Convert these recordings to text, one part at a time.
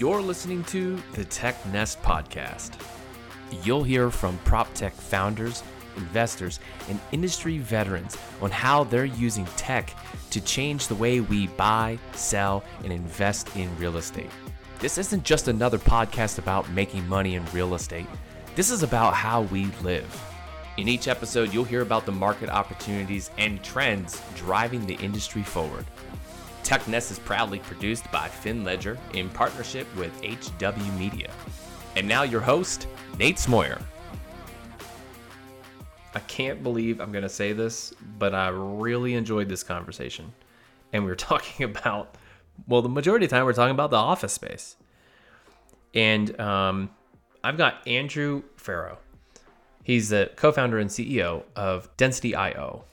You're listening to the Tech Nest Podcast. You'll hear from prop tech founders, investors, and industry veterans on how they're using tech to change the way we buy, sell, and invest in real estate. This isn't just another podcast about making money in real estate. This is about how we live. In each episode, you'll hear about the market opportunities and trends driving the industry forward. TechNest is proudly produced by FinLedger in partnership with HW Media. And now your host, Nate Smoyer. I can't believe I'm going to say this, but I really enjoyed this conversation. And we were talking about, well, the majority of the time we're talking about the office space. And um, I've got Andrew Farah. He's the co founder and CEO of Density.io.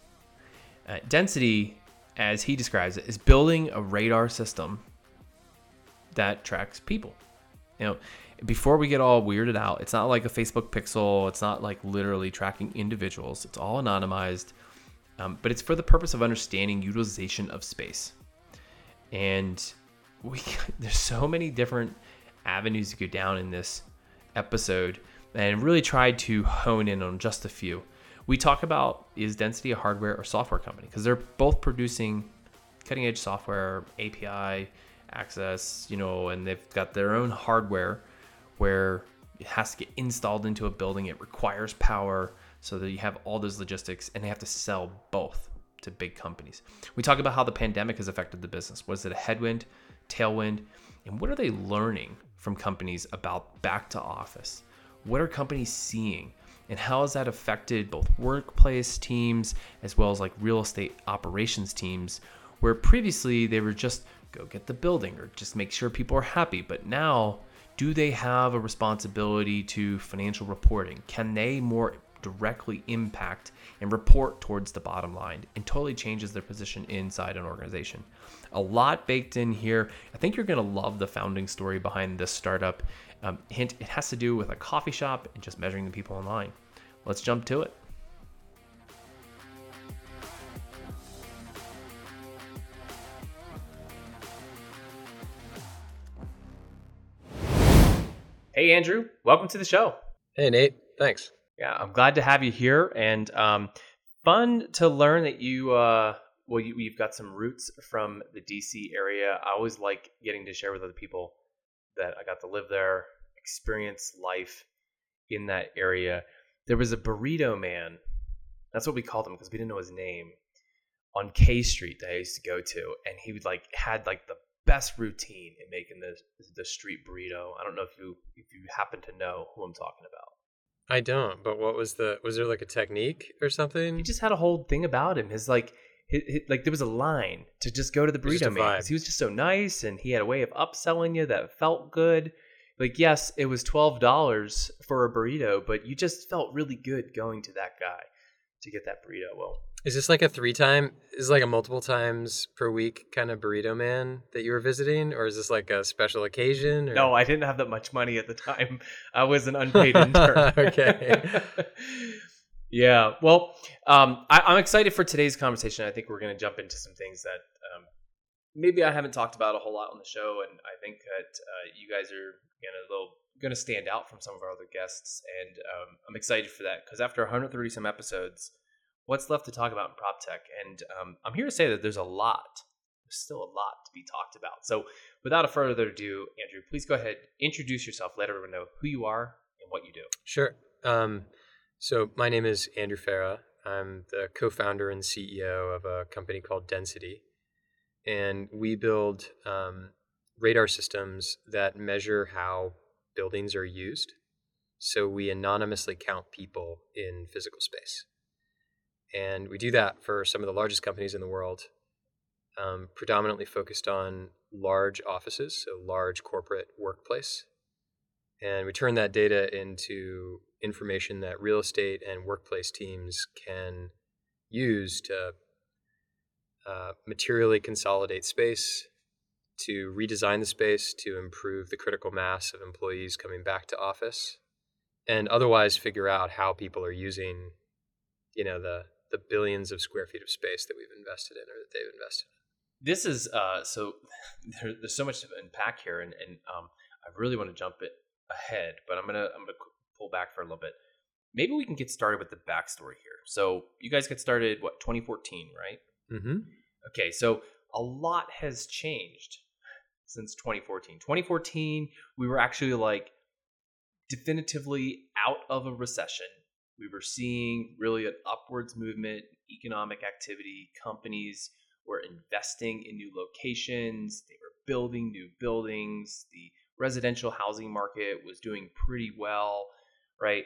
Uh, Density as he describes it, is building a radar system that tracks people. You know, before we get all weirded out, it's not like a Facebook pixel. It's not like literally tracking individuals. It's all anonymized, um, but it's for the purpose of understanding utilization of space. And we there's so many different avenues to go down in this episode, and really tried to hone in on just a few we talk about is Density a hardware or software company because they're both producing cutting edge software, API access, you know, and they've got their own hardware where it has to get installed into a building. It requires power so that you have all those logistics and they have to sell both to big companies. We talk about how the pandemic has affected the business. Was it a headwind, tailwind, and what are they learning from companies about back to office? What are companies seeing? And how has that affected both workplace teams as well as like real estate operations teams where previously they were just go get the building or just make sure people are happy but now do they have a responsibility to financial reporting? Can they more directly impact and report towards the bottom line and totally changes their position inside an organization? A lot baked in here. I think you're going to love the founding story behind this startup. Um, hint, it has to do with a coffee shop and just measuring the people online. Let's jump to it. Hey, Andrew, welcome to the show. Hey, Nate. Thanks. Yeah, I'm glad to have you here, and um, fun to learn that you. Uh, well, you, you've got some roots from the DC area. I always like getting to share with other people that I got to live there, experience life in that area. There was a burrito man. That's what we called him because we didn't know his name on K Street that I used to go to, and he would like had like the best routine in making the the street burrito. I don't know if you if you happen to know who I'm talking about. I don't. But what was the was there like a technique or something? He just had a whole thing about him. His like his, his, like there was a line to just go to the burrito man he was just so nice and he had a way of upselling you that felt good. Like yes, it was twelve dollars for a burrito, but you just felt really good going to that guy to get that burrito. Well, is this like a three time? Is like a multiple times per week kind of burrito man that you were visiting, or is this like a special occasion? Or? No, I didn't have that much money at the time. I was an unpaid intern. okay. Yeah. Well, um, I, am excited for today's conversation. I think we're going to jump into some things that um, maybe I haven't talked about a whole lot on the show, and I think that uh, you guys are gonna going to stand out from some of our other guests, and um, I'm excited for that because after 130 some episodes, what's left to talk about in prop tech? And um, I'm here to say that there's a lot. There's still a lot to be talked about. So, without a further ado, Andrew, please go ahead, introduce yourself, let everyone know who you are and what you do. Sure. Um, so, my name is Andrew Farah. I'm the co founder and CEO of a company called Density. And we build um, radar systems that measure how buildings are used. So, we anonymously count people in physical space. And we do that for some of the largest companies in the world, um, predominantly focused on large offices, so large corporate workplace. And we turn that data into information that real estate and workplace teams can use to uh, materially consolidate space, to redesign the space to improve the critical mass of employees coming back to office, and otherwise figure out how people are using, you know, the the billions of square feet of space that we've invested in or that they've invested in. This is uh, so there, there's so much to unpack here, and, and um, I really want to jump it ahead, but I'm gonna I'm gonna pull back for a little bit. Maybe we can get started with the backstory here. So you guys get started what 2014, right? Mm-hmm. Okay, so a lot has changed since 2014. 2014, we were actually like definitively out of a recession. We were seeing really an upwards movement, economic activity. Companies were investing in new locations, they were building new buildings. The residential housing market was doing pretty well, right?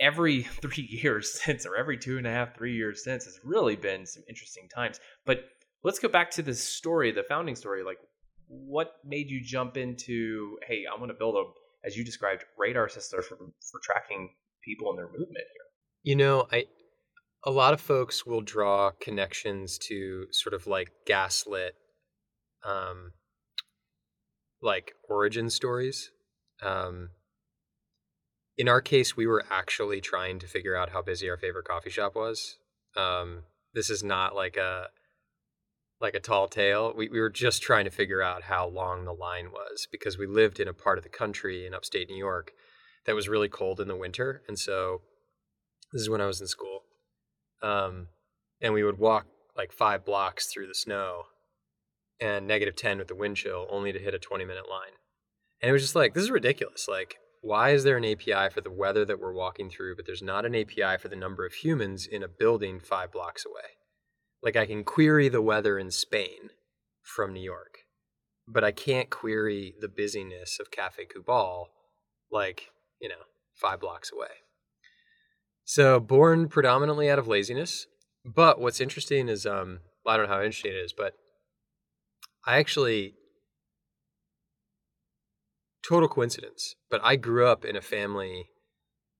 Every three years since, or every two and a half, three years since, has really been some interesting times. But let's go back to the story, the founding story. Like, what made you jump into, hey, I'm going to build a, as you described, radar system for, for tracking people and their movement here? You know, I a lot of folks will draw connections to sort of like gaslit um like origin stories. Um in our case, we were actually trying to figure out how busy our favorite coffee shop was. Um, this is not like a like a tall tale. We, we were just trying to figure out how long the line was because we lived in a part of the country in upstate New York that was really cold in the winter. And so this is when I was in school. Um, and we would walk like five blocks through the snow and negative 10 with the wind chill only to hit a 20 minute line. And it was just like, this is ridiculous. Like, why is there an API for the weather that we're walking through, but there's not an API for the number of humans in a building five blocks away? Like I can query the weather in Spain from New York, but I can't query the busyness of Cafe Kubal like, you know, five blocks away. So born predominantly out of laziness. But what's interesting is um well, I don't know how interesting it is, but I actually total coincidence, but I grew up in a family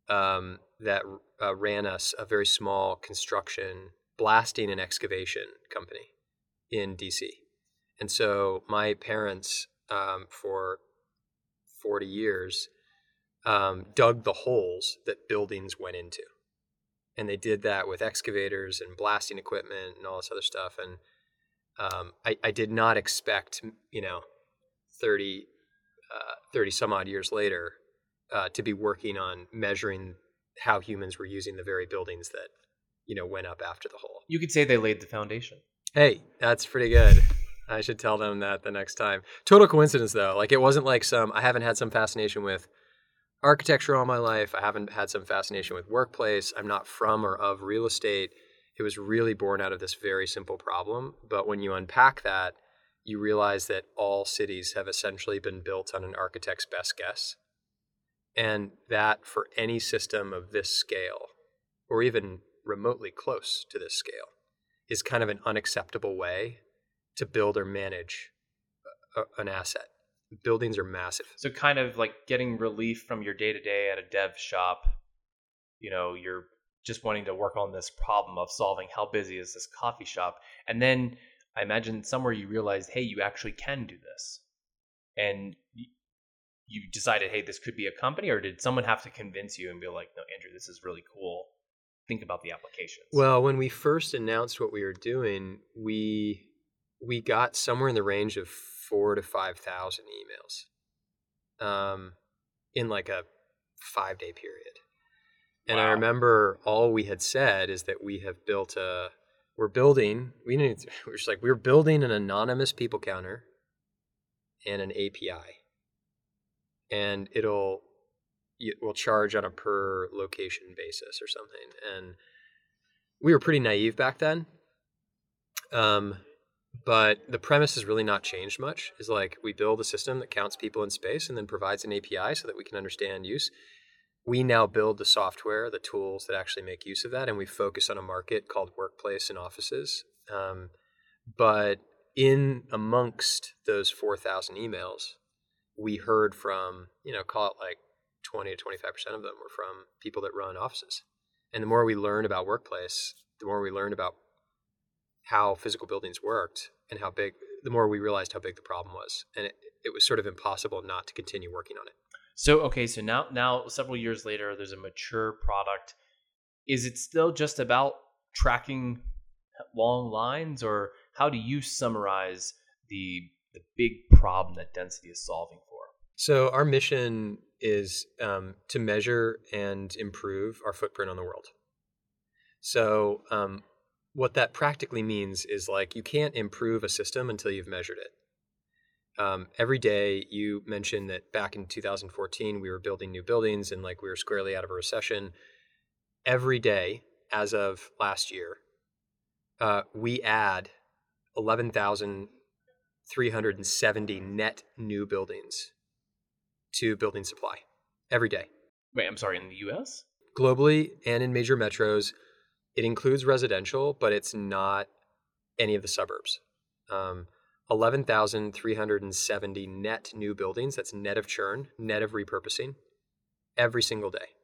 um, that uh, ran us a very small construction blasting and excavation company in DC. And so my parents, um, for 40 years, um, dug the holes that buildings went into. And they did that with excavators and blasting equipment and all this other stuff. And um, I, I, did not expect, you know, 30, uh, 30 some odd years later uh, to be working on measuring how humans were using the very buildings that you know went up after the hole. You could say they laid the foundation. Hey, that's pretty good. I should tell them that the next time. Total coincidence though. Like it wasn't like some I haven't had some fascination with architecture all my life. I haven't had some fascination with workplace. I'm not from or of real estate. It was really born out of this very simple problem, but when you unpack that, you realize that all cities have essentially been built on an architect's best guess. And that for any system of this scale, or even remotely close to this scale is kind of an unacceptable way to build or manage a, an asset. Buildings are massive. So, kind of like getting relief from your day to day at a dev shop. You know, you're just wanting to work on this problem of solving how busy is this coffee shop. And then I imagine somewhere you realized, hey, you actually can do this. And you decided, hey, this could be a company, or did someone have to convince you and be like, no, Andrew, this is really cool? think about the applications? Well, when we first announced what we were doing, we we got somewhere in the range of four to five thousand emails, um, in like a five day period. And wow. I remember all we had said is that we have built a we're building we didn't we're just like we're building an anonymous people counter and an API. And it'll it will charge on a per location basis or something. And we were pretty naive back then. Um, but the premise has really not changed much. Is like we build a system that counts people in space and then provides an API so that we can understand use. We now build the software, the tools that actually make use of that, and we focus on a market called workplace and offices. Um, but in amongst those 4,000 emails, we heard from, you know, call it like 20 to 25% of them were from people that run offices. And the more we learned about workplace, the more we learned about how physical buildings worked and how big, the more we realized how big the problem was. And it, it was sort of impossible not to continue working on it. So, okay, so now, now several years later, there's a mature product. Is it still just about tracking long lines or how do you summarize the, the big problem that density is solving for? So our mission is um, to measure and improve our footprint on the world. So um, what that practically means is like you can't improve a system until you've measured it. Um, every day you mentioned that back in 2014 we were building new buildings and like we were squarely out of a recession. Every day as of last year, uh, we add 11,370 net new buildings to building supply every day. Wait, I'm sorry, in the US? Globally and in major metros, it includes residential, but it's not any of the suburbs. Um, 11,370 net new buildings. That's net of churn, net of repurposing every single day.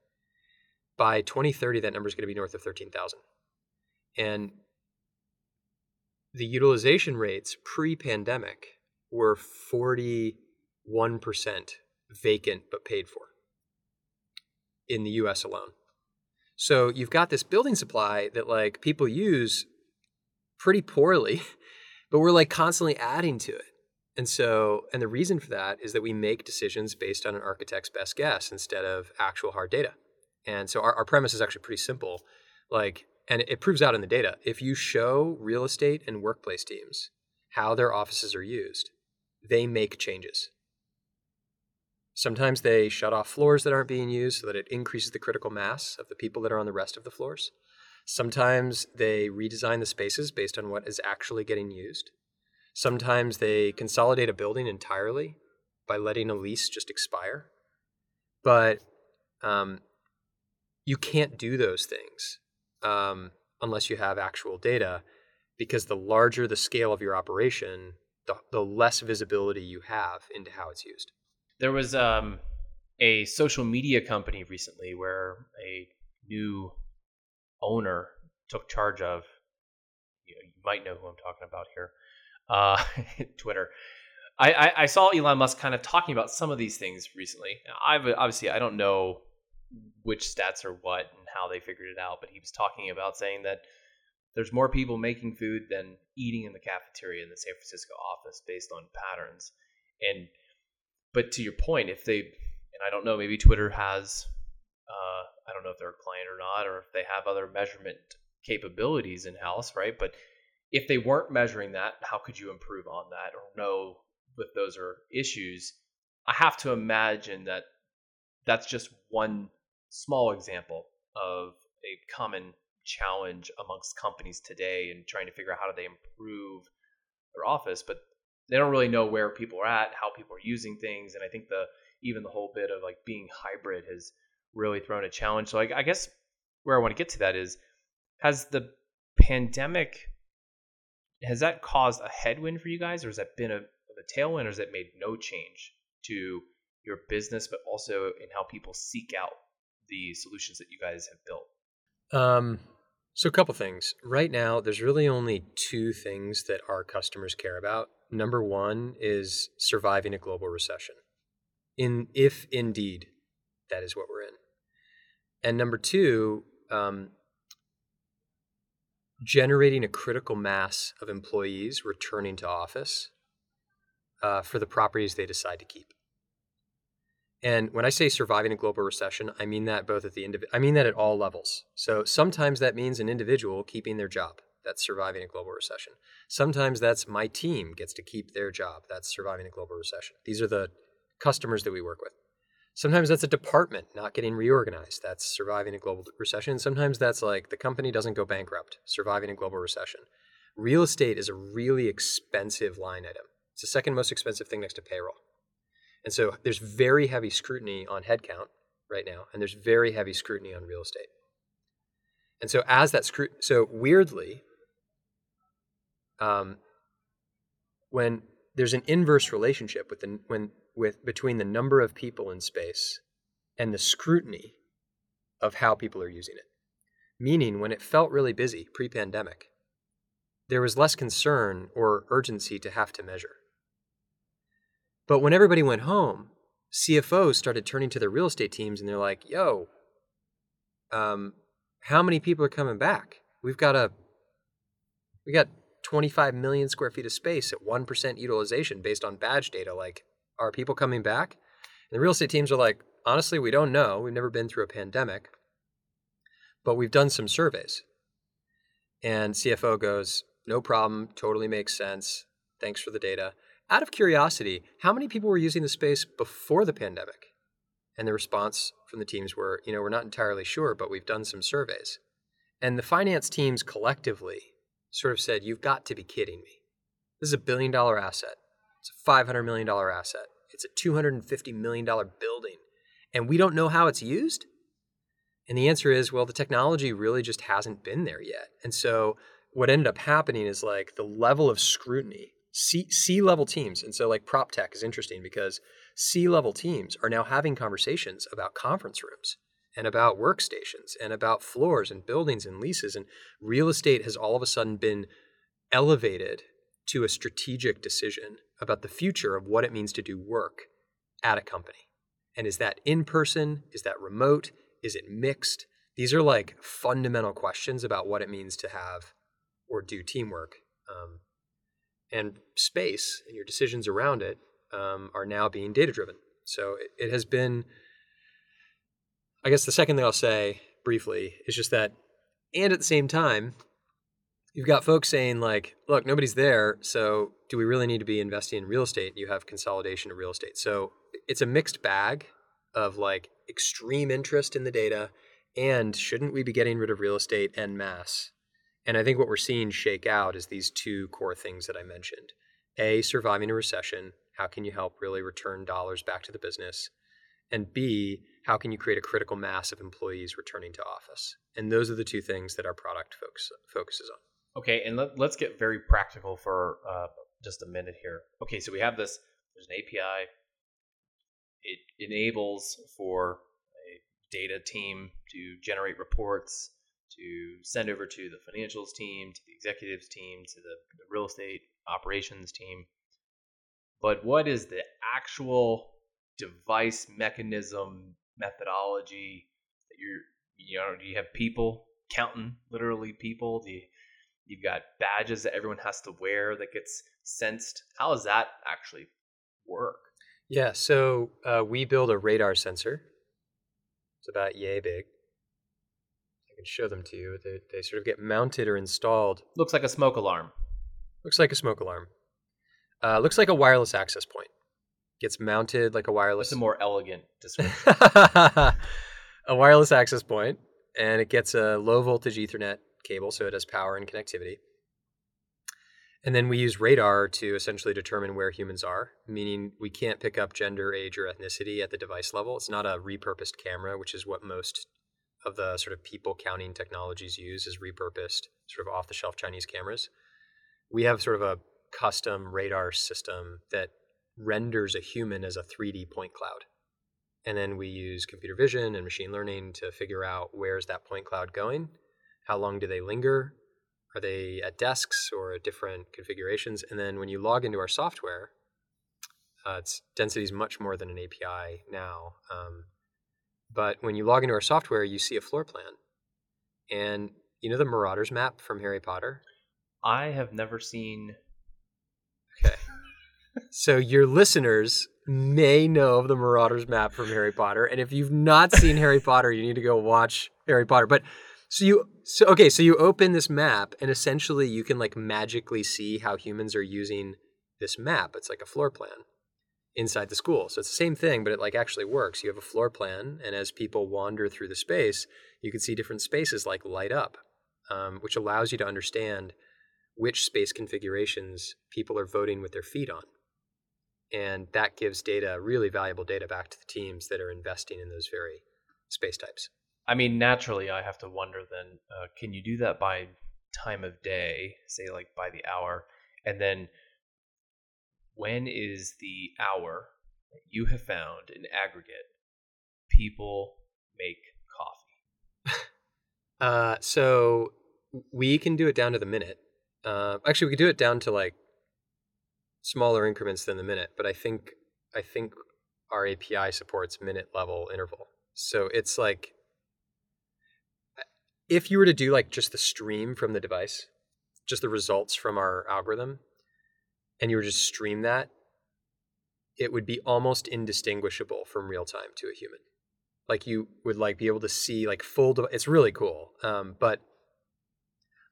By 2030, that number is going to be north of 13,000. And the utilization rates pre pandemic were 41% vacant but paid for in the US alone. So you've got this building supply that like people use pretty poorly, but we're like constantly adding to it. And so, and the reason for that is that we make decisions based on an architect's best guess instead of actual hard data. And so our, our premise is actually pretty simple. Like, and it proves out in the data. If you show real estate and workplace teams how their offices are used, they make changes. Sometimes they shut off floors that aren't being used so that it increases the critical mass of the people that are on the rest of the floors. Sometimes they redesign the spaces based on what is actually getting used. Sometimes they consolidate a building entirely by letting a lease just expire. But um, you can't do those things um, unless you have actual data, because the larger the scale of your operation, the, the less visibility you have into how it's used. There was um, a social media company recently where a new owner took charge of. You, know, you might know who I'm talking about here. Uh, Twitter. I, I, I, saw Elon Musk kind of talking about some of these things recently. I've obviously I don't know which stats are what and how they figured it out, but he was talking about saying that there's more people making food than eating in the cafeteria in the San Francisco office based on patterns. And but to your point, if they and I don't know, maybe Twitter has uh, I don't know if they're a client or not, or if they have other measurement capabilities in house, right? But if they weren't measuring that, how could you improve on that or know if those are issues? I have to imagine that that's just one small example of a common challenge amongst companies today and trying to figure out how do they improve their office. But they don't really know where people are at, how people are using things, and I think the even the whole bit of like being hybrid has really thrown a challenge. So I, I guess where I want to get to that is, has the pandemic has that caused a headwind for you guys, or has that been a, a tailwind, or has it made no change to your business, but also in how people seek out the solutions that you guys have built? Um, so a couple things. Right now, there's really only two things that our customers care about. Number one is surviving a global recession, in if indeed that is what we're in, and number two, um, generating a critical mass of employees returning to office uh, for the properties they decide to keep. And when I say surviving a global recession, I mean that both at the indiv- I mean that at all levels. So sometimes that means an individual keeping their job. That's surviving a global recession. Sometimes that's my team gets to keep their job. That's surviving a global recession. These are the customers that we work with. Sometimes that's a department not getting reorganized. That's surviving a global recession. Sometimes that's like the company doesn't go bankrupt, surviving a global recession. Real estate is a really expensive line item. It's the second most expensive thing next to payroll. And so there's very heavy scrutiny on headcount right now, and there's very heavy scrutiny on real estate. And so as that scrutiny, so weirdly, um, when there's an inverse relationship with the when with between the number of people in space and the scrutiny of how people are using it. Meaning, when it felt really busy pre-pandemic, there was less concern or urgency to have to measure. But when everybody went home, CFOs started turning to their real estate teams and they're like, "Yo, um, how many people are coming back? We've got a we got 25 million square feet of space at 1% utilization based on badge data. Like, are people coming back? And the real estate teams are like, honestly, we don't know. We've never been through a pandemic, but we've done some surveys. And CFO goes, no problem, totally makes sense. Thanks for the data. Out of curiosity, how many people were using the space before the pandemic? And the response from the teams were, you know, we're not entirely sure, but we've done some surveys. And the finance teams collectively sort of said, you've got to be kidding me. This is a billion dollar asset. It's a $500 million asset. It's a $250 million building. And we don't know how it's used? And the answer is, well, the technology really just hasn't been there yet. And so what ended up happening is like the level of scrutiny, C level teams. And so, like, prop tech is interesting because C level teams are now having conversations about conference rooms and about workstations and about floors and buildings and leases. And real estate has all of a sudden been elevated to a strategic decision about the future of what it means to do work at a company. And is that in person? Is that remote? Is it mixed? These are like fundamental questions about what it means to have or do teamwork. Um, and space and your decisions around it um, are now being data driven. So it, it has been, I guess the second thing I'll say briefly is just that, and at the same time, you've got folks saying like, look, nobody's there, so do we really need to be investing in real estate? You have consolidation of real estate. So it's a mixed bag of like extreme interest in the data and shouldn't we be getting rid of real estate en masse? And I think what we're seeing shake out is these two core things that I mentioned. A, surviving a recession. How can you help really return dollars back to the business? And B, how can you create a critical mass of employees returning to office? And those are the two things that our product focus, focuses on. Okay, and let, us get very practical for uh, just a minute here. Okay, so we have this. There's an API. It enables for a data team to generate reports, to send over to the financials team, to the executives team, to the, the real estate operations team. But what is the actual device mechanism methodology that you're you know do you have people counting literally people do you, You've got badges that everyone has to wear that gets sensed. How does that actually work? Yeah, so uh, we build a radar sensor. It's about yay big. I can show them to you. They, they sort of get mounted or installed. Looks like a smoke alarm. Looks like a smoke alarm. Uh, looks like a wireless access point. Gets mounted like a wireless. What's a more elegant description? a wireless access point, and it gets a low voltage Ethernet cable, so it has power and connectivity. And then we use radar to essentially determine where humans are, meaning we can't pick up gender, age, or ethnicity at the device level. It's not a repurposed camera, which is what most of the sort of people counting technologies use is repurposed, sort of off the shelf Chinese cameras. We have sort of a custom radar system that renders a human as a 3D point cloud. And then we use computer vision and machine learning to figure out where's that point cloud going how long do they linger? Are they at desks or at different configurations? And then when you log into our software, uh, it's density is much more than an API now. Um, but when you log into our software, you see a floor plan. And you know the Marauders map from Harry Potter? I have never seen. Okay. so your listeners may know of the Marauders map from Harry Potter. And if you've not seen Harry Potter, you need to go watch Harry Potter. But so you so okay, so you open this map and essentially you can like magically see how humans are using this map. It's like a floor plan inside the school. So it's the same thing, but it like actually works. You have a floor plan, and as people wander through the space, you can see different spaces like light up, um, which allows you to understand which space configurations people are voting with their feet on. And that gives data, really valuable data, back to the teams that are investing in those very space types. I mean, naturally, I have to wonder then, uh, can you do that by time of day, say like by the hour? And then when is the hour that you have found in aggregate people make coffee? uh, so we can do it down to the minute. Uh, actually, we could do it down to like smaller increments than the minute, but I think I think our API supports minute level interval. So it's like if you were to do like just the stream from the device, just the results from our algorithm, and you were just stream that, it would be almost indistinguishable from real time to a human. Like you would like be able to see like full. De- it's really cool, um, but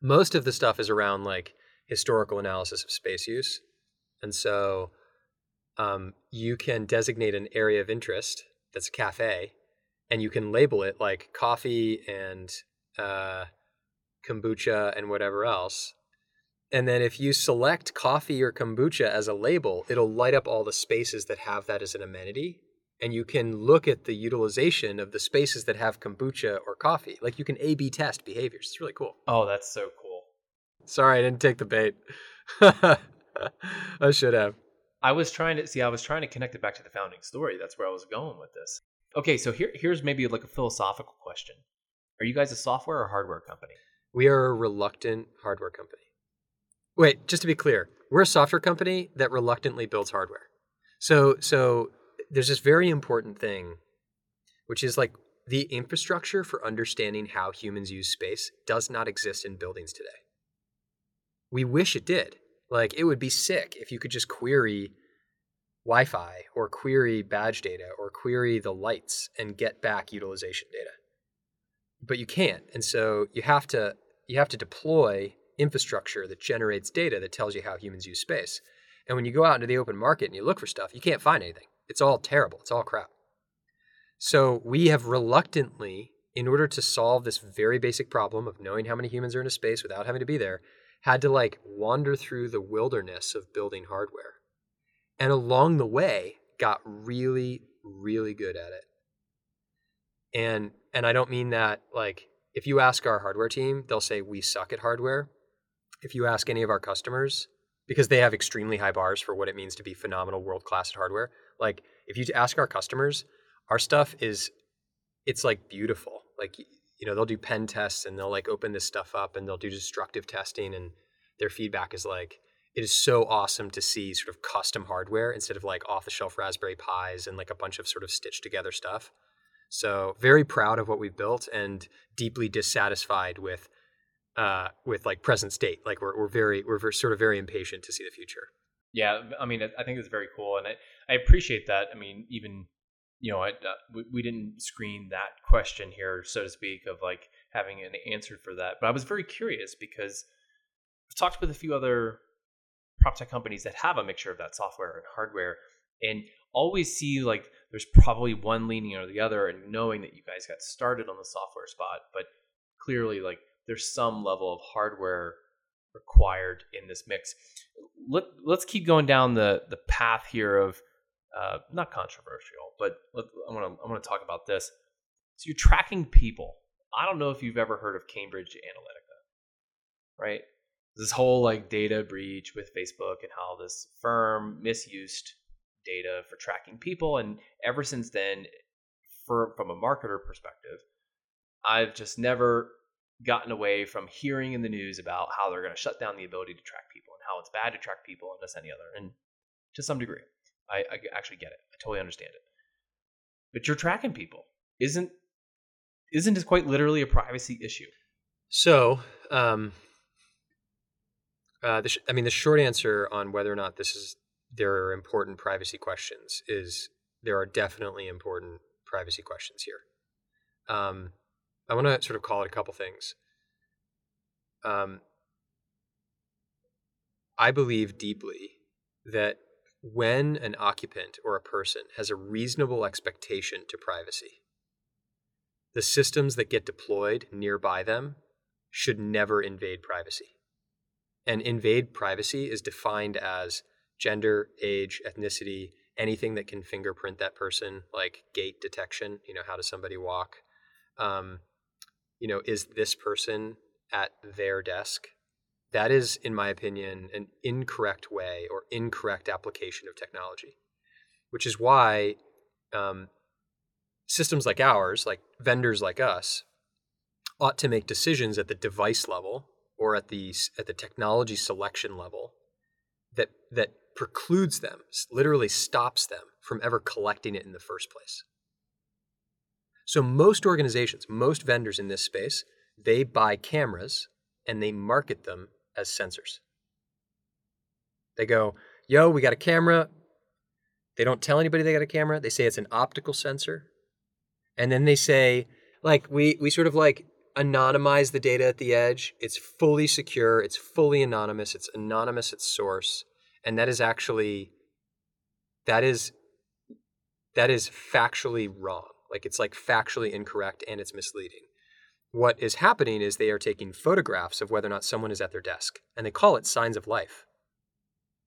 most of the stuff is around like historical analysis of space use, and so um, you can designate an area of interest that's a cafe, and you can label it like coffee and uh, kombucha and whatever else. And then if you select coffee or kombucha as a label, it'll light up all the spaces that have that as an amenity. And you can look at the utilization of the spaces that have kombucha or coffee. Like you can A B test behaviors. It's really cool. Oh, that's so cool. Sorry, I didn't take the bait. I should have. I was trying to see. I was trying to connect it back to the founding story. That's where I was going with this. Okay, so here, here's maybe like a philosophical question: Are you guys a software or hardware company? We are a reluctant hardware company. Wait, just to be clear, we're a software company that reluctantly builds hardware. So, so there's this very important thing, which is like the infrastructure for understanding how humans use space does not exist in buildings today. We wish it did. Like it would be sick if you could just query Wi-Fi or query badge data or query the lights and get back utilization data. But you can't. And so you have to you have to deploy infrastructure that generates data that tells you how humans use space. And when you go out into the open market and you look for stuff, you can't find anything. It's all terrible. It's all crap. So we have reluctantly, in order to solve this very basic problem of knowing how many humans are in a space without having to be there, had to like wander through the wilderness of building hardware. And along the way, got really, really good at it. And and I don't mean that like if you ask our hardware team, they'll say we suck at hardware. If you ask any of our customers, because they have extremely high bars for what it means to be phenomenal world class at hardware, like if you ask our customers, our stuff is it's like beautiful. Like you know, they'll do pen tests and they'll like open this stuff up and they'll do destructive testing and their feedback is like it is so awesome to see sort of custom hardware instead of like off the shelf Raspberry Pis and like a bunch of sort of stitched together stuff. So very proud of what we've built and deeply dissatisfied with uh, with like present state. Like we're we're very we're very, sort of very impatient to see the future. Yeah, I mean, I think it's very cool, and I I appreciate that. I mean, even you know, I, uh, we, we didn't screen that question here, so to speak, of like having an answer for that. But I was very curious because I've talked with a few other prop tech companies that have a mixture of that software and hardware, and always see like there's probably one leaning or the other, and knowing that you guys got started on the software spot, but clearly like there's some level of hardware required in this mix. Let, let's keep going down the the path here of uh, not controversial, but I want to I want to talk about this. So you're tracking people. I don't know if you've ever heard of Cambridge Analytica, right? This whole like data breach with Facebook and how this firm misused data for tracking people, and ever since then, for from a marketer perspective, I've just never gotten away from hearing in the news about how they're going to shut down the ability to track people and how it's bad to track people and this the other. And to some degree, I, I actually get it. I totally understand it. But you're tracking people. Isn't isn't this quite literally a privacy issue? So, um, uh, sh- I mean, the short answer on whether or not this is there are important privacy questions is there are definitely important privacy questions here. Um, I want to sort of call it a couple things. Um, I believe deeply that when an occupant or a person has a reasonable expectation to privacy, the systems that get deployed nearby them should never invade privacy. And invade privacy is defined as gender, age, ethnicity, anything that can fingerprint that person, like gait detection, you know, how does somebody walk? Um, you know, is this person at their desk? That is, in my opinion, an incorrect way or incorrect application of technology, which is why um, systems like ours, like vendors like us, ought to make decisions at the device level or at the at the technology selection level that that precludes them, literally stops them from ever collecting it in the first place. So most organizations, most vendors in this space, they buy cameras and they market them as sensors. They go, yo, we got a camera. They don't tell anybody they got a camera. They say it's an optical sensor. And then they say, like, we, we sort of like anonymize the data at the edge. It's fully secure, it's fully anonymous, it's anonymous at source. And that is actually, that is, that is factually wrong. Like, it's like factually incorrect and it's misleading. What is happening is they are taking photographs of whether or not someone is at their desk, and they call it signs of life.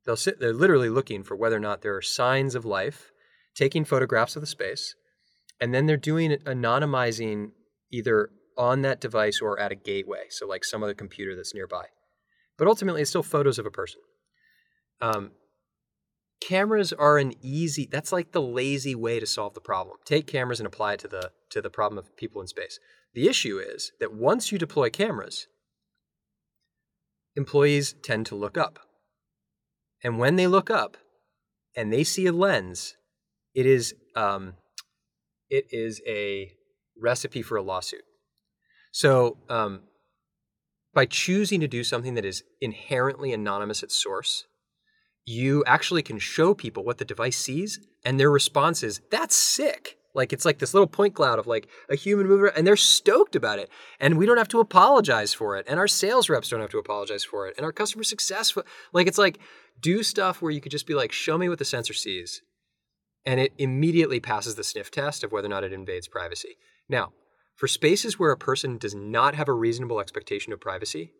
They'll sit, they're literally looking for whether or not there are signs of life, taking photographs of the space, and then they're doing anonymizing either on that device or at a gateway, so like some other computer that's nearby. But ultimately, it's still photos of a person. Um, cameras are an easy. That's like the lazy way to solve the problem. Take cameras and apply it to the to the problem of people in space. The issue is that once you deploy cameras, employees tend to look up. And when they look up and they see a lens, it is um, it is a recipe for a lawsuit. So um, by choosing to do something that is inherently anonymous at source, you actually can show people what the device sees, and their response is, "That's sick." Like it's like this little point cloud of like a human mover, and they're stoked about it. And we don't have to apologize for it, and our sales reps don't have to apologize for it, and our customer success, like it's like do stuff where you could just be like, show me what the sensor sees, and it immediately passes the sniff test of whether or not it invades privacy. Now, for spaces where a person does not have a reasonable expectation of privacy,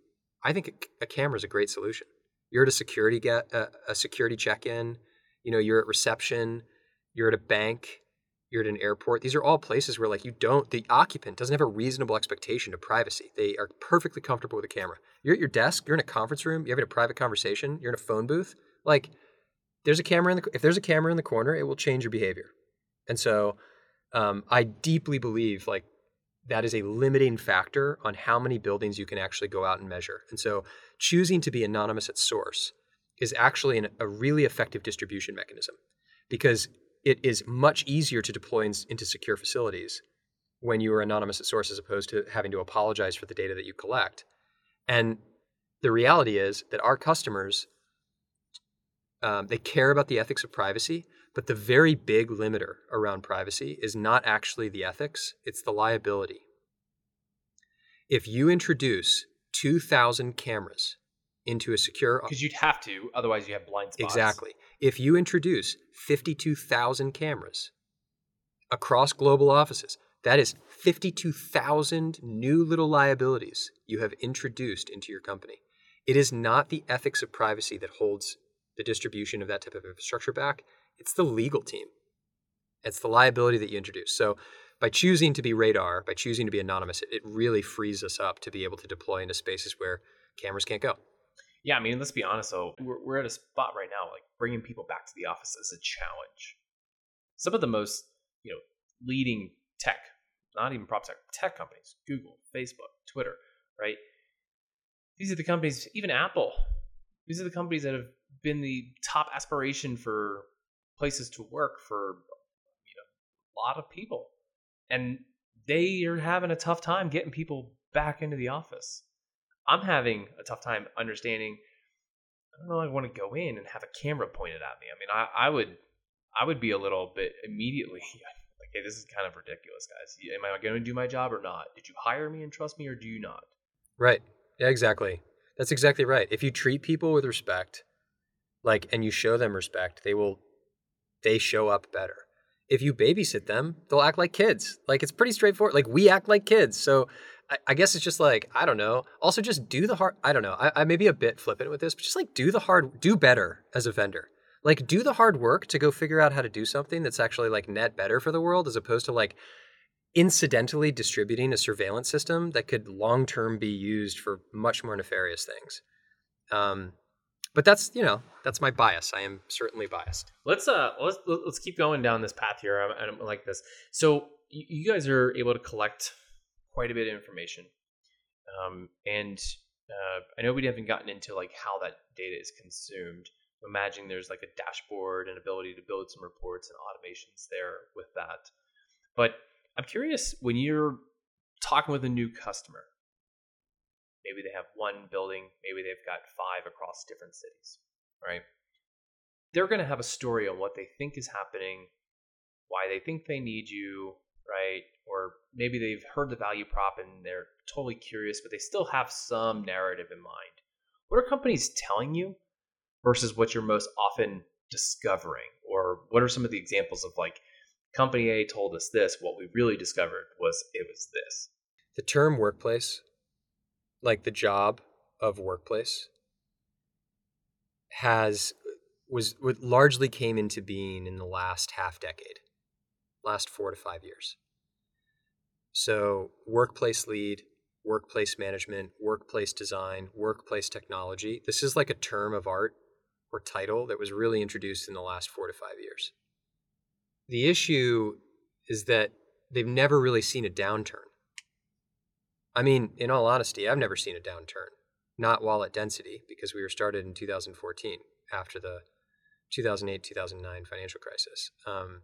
I think a, camera is a great solution. You're at a security get a, a security check-in, you know, you're at reception, you're at a bank, you're at an airport. These are all places where like you don't the occupant doesn't have a reasonable expectation of privacy. They are perfectly comfortable with a camera. You're at your desk, you're in a conference room, you're having a private conversation, you're in a phone booth. Like there's a camera in the if there's a camera in the corner, it will change your behavior. And so um, I deeply believe like that is a limiting factor on how many buildings you can actually go out and measure. And so choosing to be anonymous at source is actually an, a really effective distribution mechanism because it is much easier to deploy in, into secure facilities when you are anonymous at source as opposed to having to apologize for the data that you collect. And the reality is that our customers um, they care about the ethics of privacy, but the very big limiter around privacy is not actually the ethics, it's the liability. If you introduce 2,000 cameras into a secure office because you'd have to otherwise you have blind spots. Exactly. If you introduce 52,000 cameras across global offices that is 52,000 new little liabilities you have introduced into your company. It is not the ethics of privacy that holds the distribution of that type of infrastructure back it's the legal team it's the liability that you introduce so by choosing to be radar by choosing to be anonymous it, it really frees us up to be able to deploy into spaces where cameras can't go yeah, I mean, let's be honest though. We're, we're at a spot right now, like bringing people back to the office is a challenge. Some of the most, you know, leading tech, not even prop tech, tech companies, Google, Facebook, Twitter, right? These are the companies, even Apple. These are the companies that have been the top aspiration for places to work for, you know, a lot of people, and they are having a tough time getting people back into the office. I'm having a tough time understanding. I don't know. I want to go in and have a camera pointed at me. I mean, I, I would, I would be a little bit immediately like, "Hey, this is kind of ridiculous, guys. Am I going to do my job or not? Did you hire me and trust me, or do you not?" Right. Yeah. Exactly. That's exactly right. If you treat people with respect, like, and you show them respect, they will, they show up better. If you babysit them, they'll act like kids. Like it's pretty straightforward. Like we act like kids. So I, I guess it's just like I don't know. Also, just do the hard. I don't know. I, I may be a bit flippant with this, but just like do the hard, do better as a vendor. Like do the hard work to go figure out how to do something that's actually like net better for the world, as opposed to like incidentally distributing a surveillance system that could long term be used for much more nefarious things. Um, but that's you know that's my bias. I am certainly biased. Let's uh let's let's keep going down this path here. I, I like this. So you guys are able to collect quite a bit of information. Um, and uh, I know we haven't gotten into like how that data is consumed. Imagine there's like a dashboard and ability to build some reports and automations there with that. But I'm curious when you're talking with a new customer, maybe they have one building, maybe they've got five across different cities, right? they're going to have a story on what they think is happening, why they think they need you, right? Or maybe they've heard the value prop and they're totally curious, but they still have some narrative in mind. What are companies telling you versus what you're most often discovering? Or what are some of the examples of like company A told us this, what we really discovered was it was this? The term workplace, like the job of workplace, has was largely came into being in the last half decade, last four to five years. So, workplace lead, workplace management, workplace design, workplace technology. This is like a term of art or title that was really introduced in the last four to five years. The issue is that they've never really seen a downturn. I mean, in all honesty, I've never seen a downturn. Not wallet Density, because we were started in 2014 after the 2008 2009 financial crisis. Um,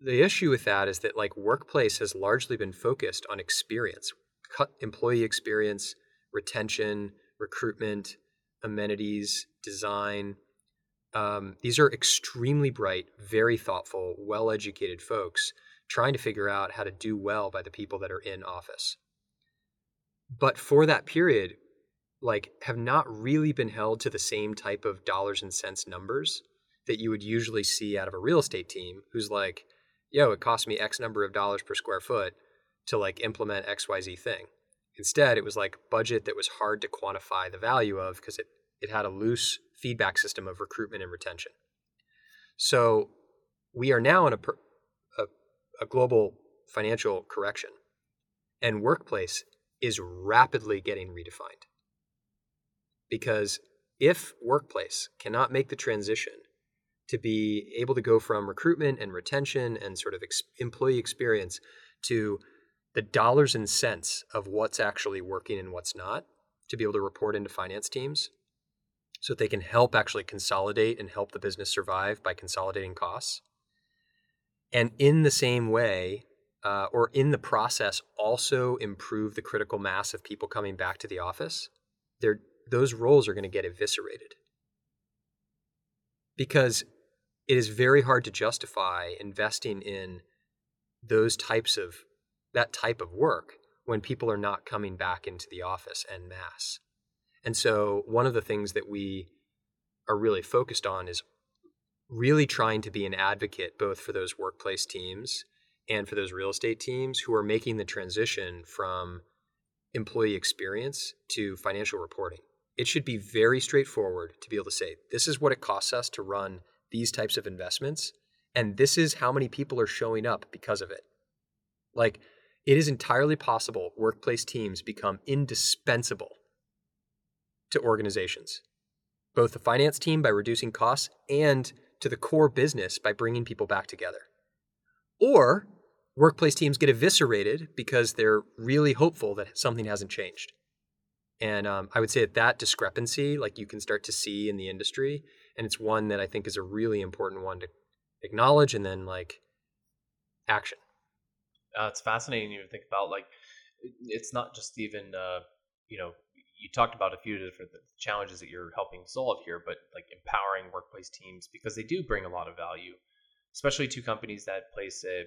the issue with that is that like workplace has largely been focused on experience, employee experience, retention, recruitment, amenities, design. Um, these are extremely bright, very thoughtful, well educated folks trying to figure out how to do well by the people that are in office. But for that period, like have not really been held to the same type of dollars and cents numbers that you would usually see out of a real estate team who's like, yo, it cost me X number of dollars per square foot to like implement XYZ thing. Instead, it was like budget that was hard to quantify the value of because it, it had a loose feedback system of recruitment and retention. So we are now in a, a, a global financial correction, and workplace is rapidly getting redefined. Because if workplace cannot make the transition to be able to go from recruitment and retention and sort of ex- employee experience to the dollars and cents of what's actually working and what's not to be able to report into finance teams so that they can help actually consolidate and help the business survive by consolidating costs. And in the same way, uh, or in the process, also improve the critical mass of people coming back to the office, those roles are going to get eviscerated. Because it is very hard to justify investing in those types of that type of work when people are not coming back into the office en masse. And so one of the things that we are really focused on is really trying to be an advocate both for those workplace teams and for those real estate teams who are making the transition from employee experience to financial reporting. It should be very straightforward to be able to say, this is what it costs us to run these types of investments. And this is how many people are showing up because of it. Like, it is entirely possible workplace teams become indispensable to organizations, both the finance team by reducing costs and to the core business by bringing people back together. Or workplace teams get eviscerated because they're really hopeful that something hasn't changed. And um, I would say that that discrepancy, like you can start to see in the industry, and it's one that I think is a really important one to acknowledge and then like action. Uh, it's fascinating to think about. Like, it's not just even uh, you know you talked about a few different challenges that you're helping solve here, but like empowering workplace teams because they do bring a lot of value, especially to companies that place a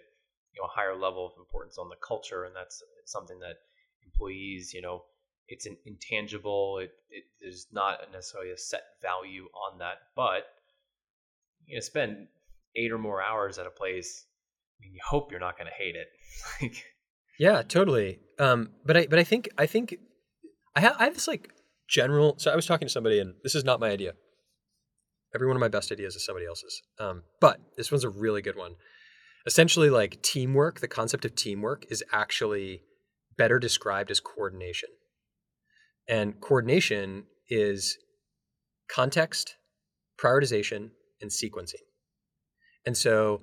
you know a higher level of importance on the culture, and that's something that employees you know it's an intangible. It, it there's not necessarily a set value on that, but you know, spend eight or more hours at a place. I mean, you hope you're not going to hate it. like, yeah, totally. Um, but I, but I think, I think, I have, I have this like general. So I was talking to somebody, and this is not my idea. Every one of my best ideas is somebody else's. Um, but this one's a really good one. Essentially, like teamwork. The concept of teamwork is actually better described as coordination. And coordination is context, prioritization, and sequencing. And so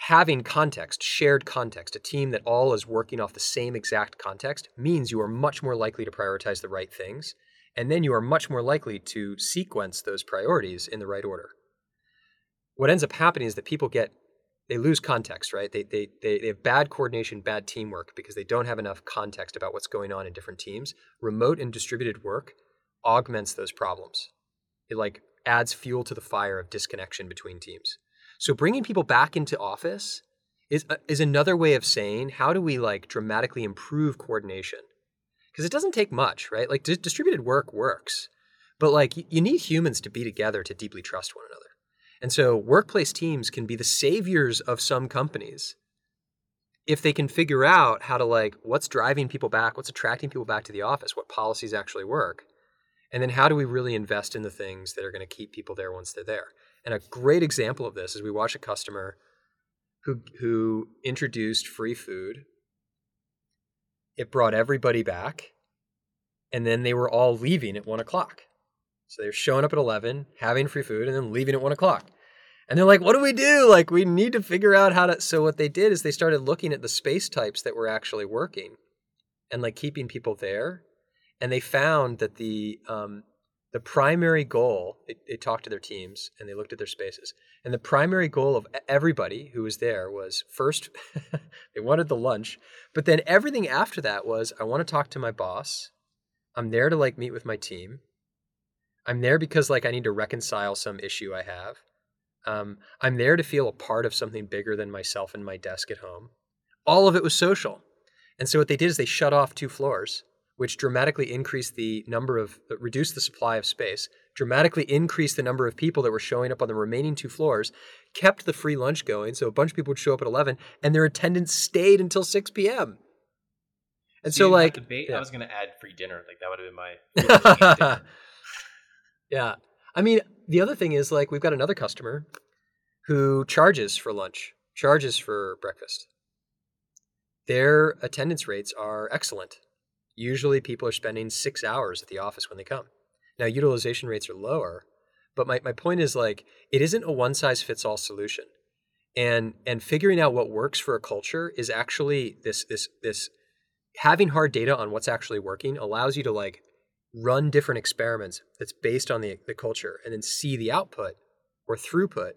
having context, shared context, a team that all is working off the same exact context means you are much more likely to prioritize the right things. And then you are much more likely to sequence those priorities in the right order. What ends up happening is that people get they lose context, right? They, they, they, they have bad coordination, bad teamwork because they don't have enough context about what's going on in different teams. Remote and distributed work augments those problems. It like adds fuel to the fire of disconnection between teams. So bringing people back into office is uh, is another way of saying how do we like dramatically improve coordination? Because it doesn't take much, right? Like di- distributed work works, but like you need humans to be together to deeply trust one another. And so workplace teams can be the saviors of some companies if they can figure out how to like what's driving people back, what's attracting people back to the office, what policies actually work. And then how do we really invest in the things that are going to keep people there once they're there? And a great example of this is we watch a customer who who introduced free food. It brought everybody back, and then they were all leaving at one o'clock. So they're showing up at eleven, having free food, and then leaving at one o'clock. And they're like, "What do we do? Like, we need to figure out how to." So what they did is they started looking at the space types that were actually working, and like keeping people there, and they found that the um, the primary goal they, they, talked to their teams and they looked at their spaces and the primary goal of everybody who was there was first they wanted the lunch but then everything after that was i want to talk to my boss. I'm there to like meet with my team. I'm there because like i need to reconcile some issue i have. Um, i'm there to feel a part of something bigger than myself and my desk at home. All of it was social. And so what they did is they shut off two floors which dramatically increased the number of, uh, reduced the supply of space, dramatically increased the number of people that were showing up on the remaining two floors, kept the free lunch going. So a bunch of people would show up at 11 and their attendance stayed until 6 p.m. And so, so like, yeah. I was going to add free dinner. Like, that would have been my. yeah. I mean, the other thing is, like, we've got another customer who charges for lunch, charges for breakfast. Their attendance rates are excellent Usually people are spending six hours at the office when they come. Now, utilization rates are lower, but my, my point is like, it isn't a one size fits all solution. And, and figuring out what works for a culture is actually this, this, this having hard data on what's actually working allows you to like run different experiments that's based on the, the culture and then see the output or throughput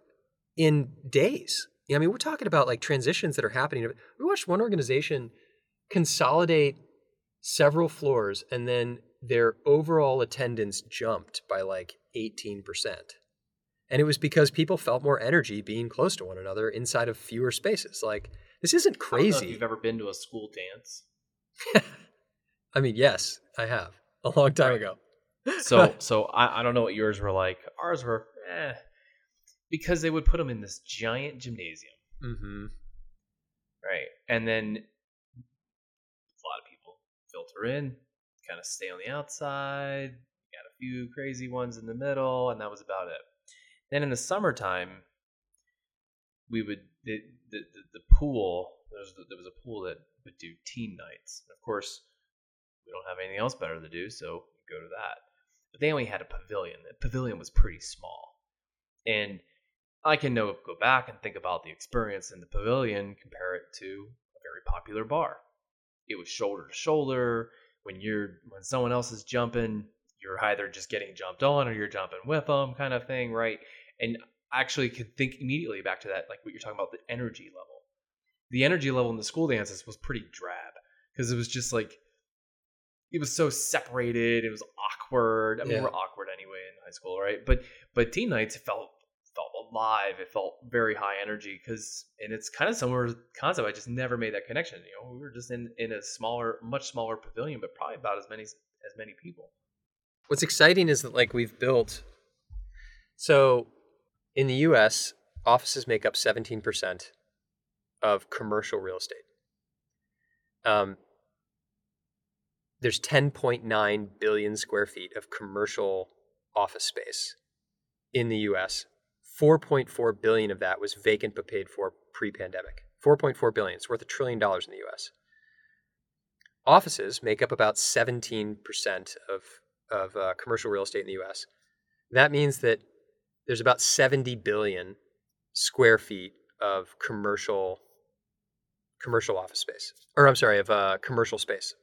in days. Yeah, I mean, we're talking about like transitions that are happening. We watched one organization consolidate several floors, and then their overall attendance jumped by like 18%. And it was because people felt more energy being close to one another inside of fewer spaces. Like, this isn't crazy. you've ever been to a school dance? I mean, yes, I have a long time ago. so, so I, I don't know what yours were like. Ours were, eh, because they would put them in this giant gymnasium. Mm-hmm. Right. And then filter in, kind of stay on the outside. Got a few crazy ones in the middle, and that was about it. Then in the summertime, we would the the, the, the pool. There was, there was a pool that would do teen nights. Of course, we don't have anything else better to do, so go to that. But they only had a pavilion. The pavilion was pretty small, and I can know, go back and think about the experience in the pavilion, compare it to a very popular bar it was shoulder to shoulder. When you're when someone else is jumping, you're either just getting jumped on or you're jumping with them, kind of thing, right? And I actually could think immediately back to that, like what you're talking about, the energy level. The energy level in the school dances was pretty drab because it was just like it was so separated. It was awkward. I mean, yeah. we're awkward anyway in high school, right? But but teen nights felt alive. It felt very high energy because, and it's kind of similar concept. I just never made that connection. You know, we were just in in a smaller, much smaller pavilion, but probably about as many as many people. What's exciting is that like we've built. So, in the U.S., offices make up seventeen percent of commercial real estate. Um, there's 10.9 billion square feet of commercial office space in the US 4.4 billion of that was vacant but paid for pre-pandemic. 4.4 billion. It's worth a trillion dollars in the US. Offices make up about 17% of, of uh, commercial real estate in the US. That means that there's about 70 billion square feet of commercial commercial office space. Or I'm sorry, of uh, commercial space.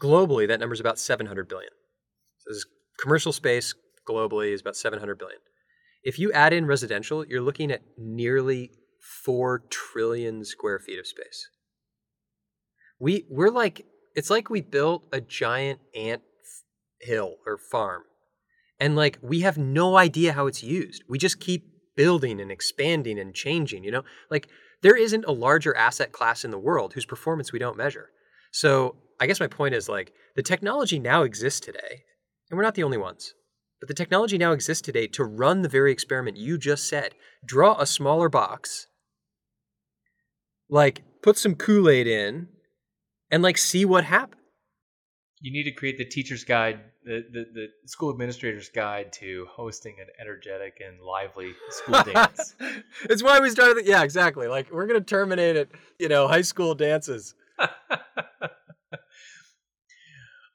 Globally, that number is about 700 billion. So this commercial space globally is about 700 billion. If you add in residential, you're looking at nearly 4 trillion square feet of space. We we're like it's like we built a giant ant hill or farm And like we have no idea how it's used. We just keep building and expanding and changing, you know? Like there isn't a larger asset class in the world whose performance we don't measure. So I guess my point is like the technology now exists today, and we're not the only ones. But the technology now exists today to run the very experiment you just said. Draw a smaller box, like put some Kool Aid in, and like see what happens. You need to create the teacher's guide, the, the, the school administrator's guide to hosting an energetic and lively school dance. it's why we started. The, yeah, exactly. Like we're gonna terminate it. You know, high school dances.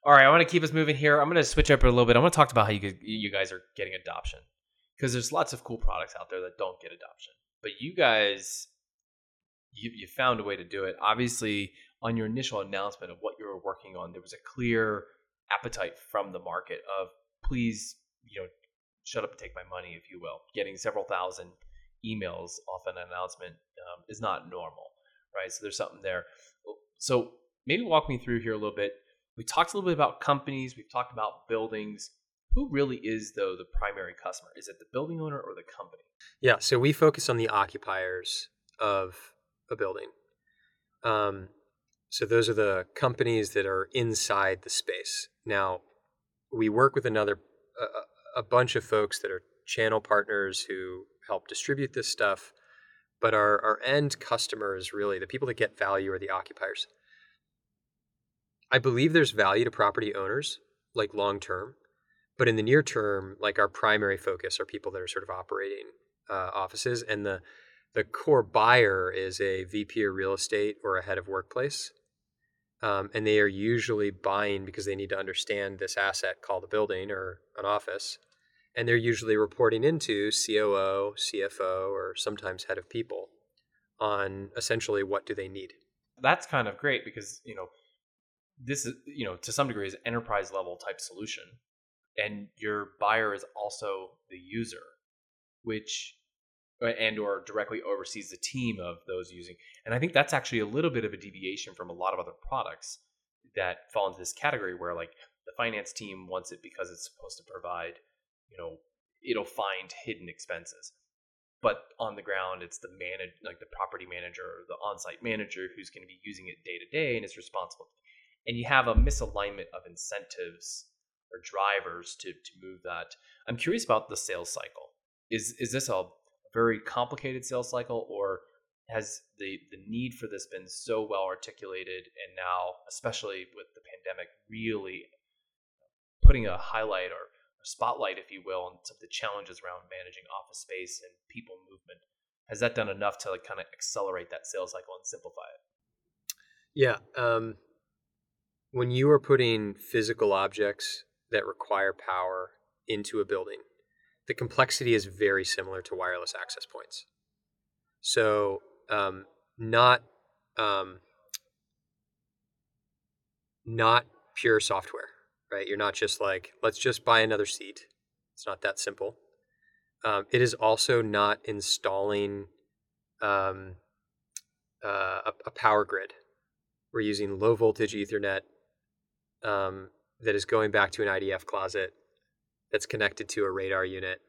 All right, I want to keep us moving here. I'm going to switch up a little bit. I want to talk about how you you guys are getting adoption because there's lots of cool products out there that don't get adoption, but you guys you, you found a way to do it. Obviously, on your initial announcement of what you were working on, there was a clear appetite from the market of please, you know, shut up and take my money, if you will. Getting several thousand emails off an announcement um, is not normal, right? So there's something there. So maybe walk me through here a little bit we talked a little bit about companies, we've talked about buildings. Who really is, though, the primary customer? Is it the building owner or the company? Yeah, so we focus on the occupiers of a building. Um, so those are the companies that are inside the space. Now, we work with another a, a bunch of folks that are channel partners who help distribute this stuff, but our, our end customers, really, the people that get value are the occupiers. I believe there's value to property owners, like long term, but in the near term, like our primary focus are people that are sort of operating uh, offices, and the the core buyer is a VP of real estate or a head of workplace, um, and they are usually buying because they need to understand this asset called a building or an office, and they're usually reporting into COO, CFO, or sometimes head of people on essentially what do they need. That's kind of great because you know this is you know to some degree is enterprise level type solution. And your buyer is also the user which uh, and or directly oversees the team of those using. And i think that's actually a little bit of a deviation from a lot of other products that fall into this category where like the finance team wants it because it's supposed to provide you know it'll find hidden expenses. But on the ground it's the manage like the property manager or the on-site manager who's going to be using it day to day and is responsible and you have a misalignment of incentives or drivers to to move that. I'm curious about the sales cycle. Is is this a very complicated sales cycle or has the the need for this been so well articulated and now especially with the pandemic really putting a highlight or a spotlight if you will on some of the challenges around managing office space and people movement has that done enough to like kind of accelerate that sales cycle and simplify it yeah um, when you are putting physical objects that require power into a building, the complexity is very similar to wireless access points. So, um, not um, not pure software, right? You're not just like, let's just buy another seat. It's not that simple. Um, it is also not installing um, uh, a, a, power grid. We're using low voltage Ethernet um, that is going back to an IDF closet that's connected to a radar unit.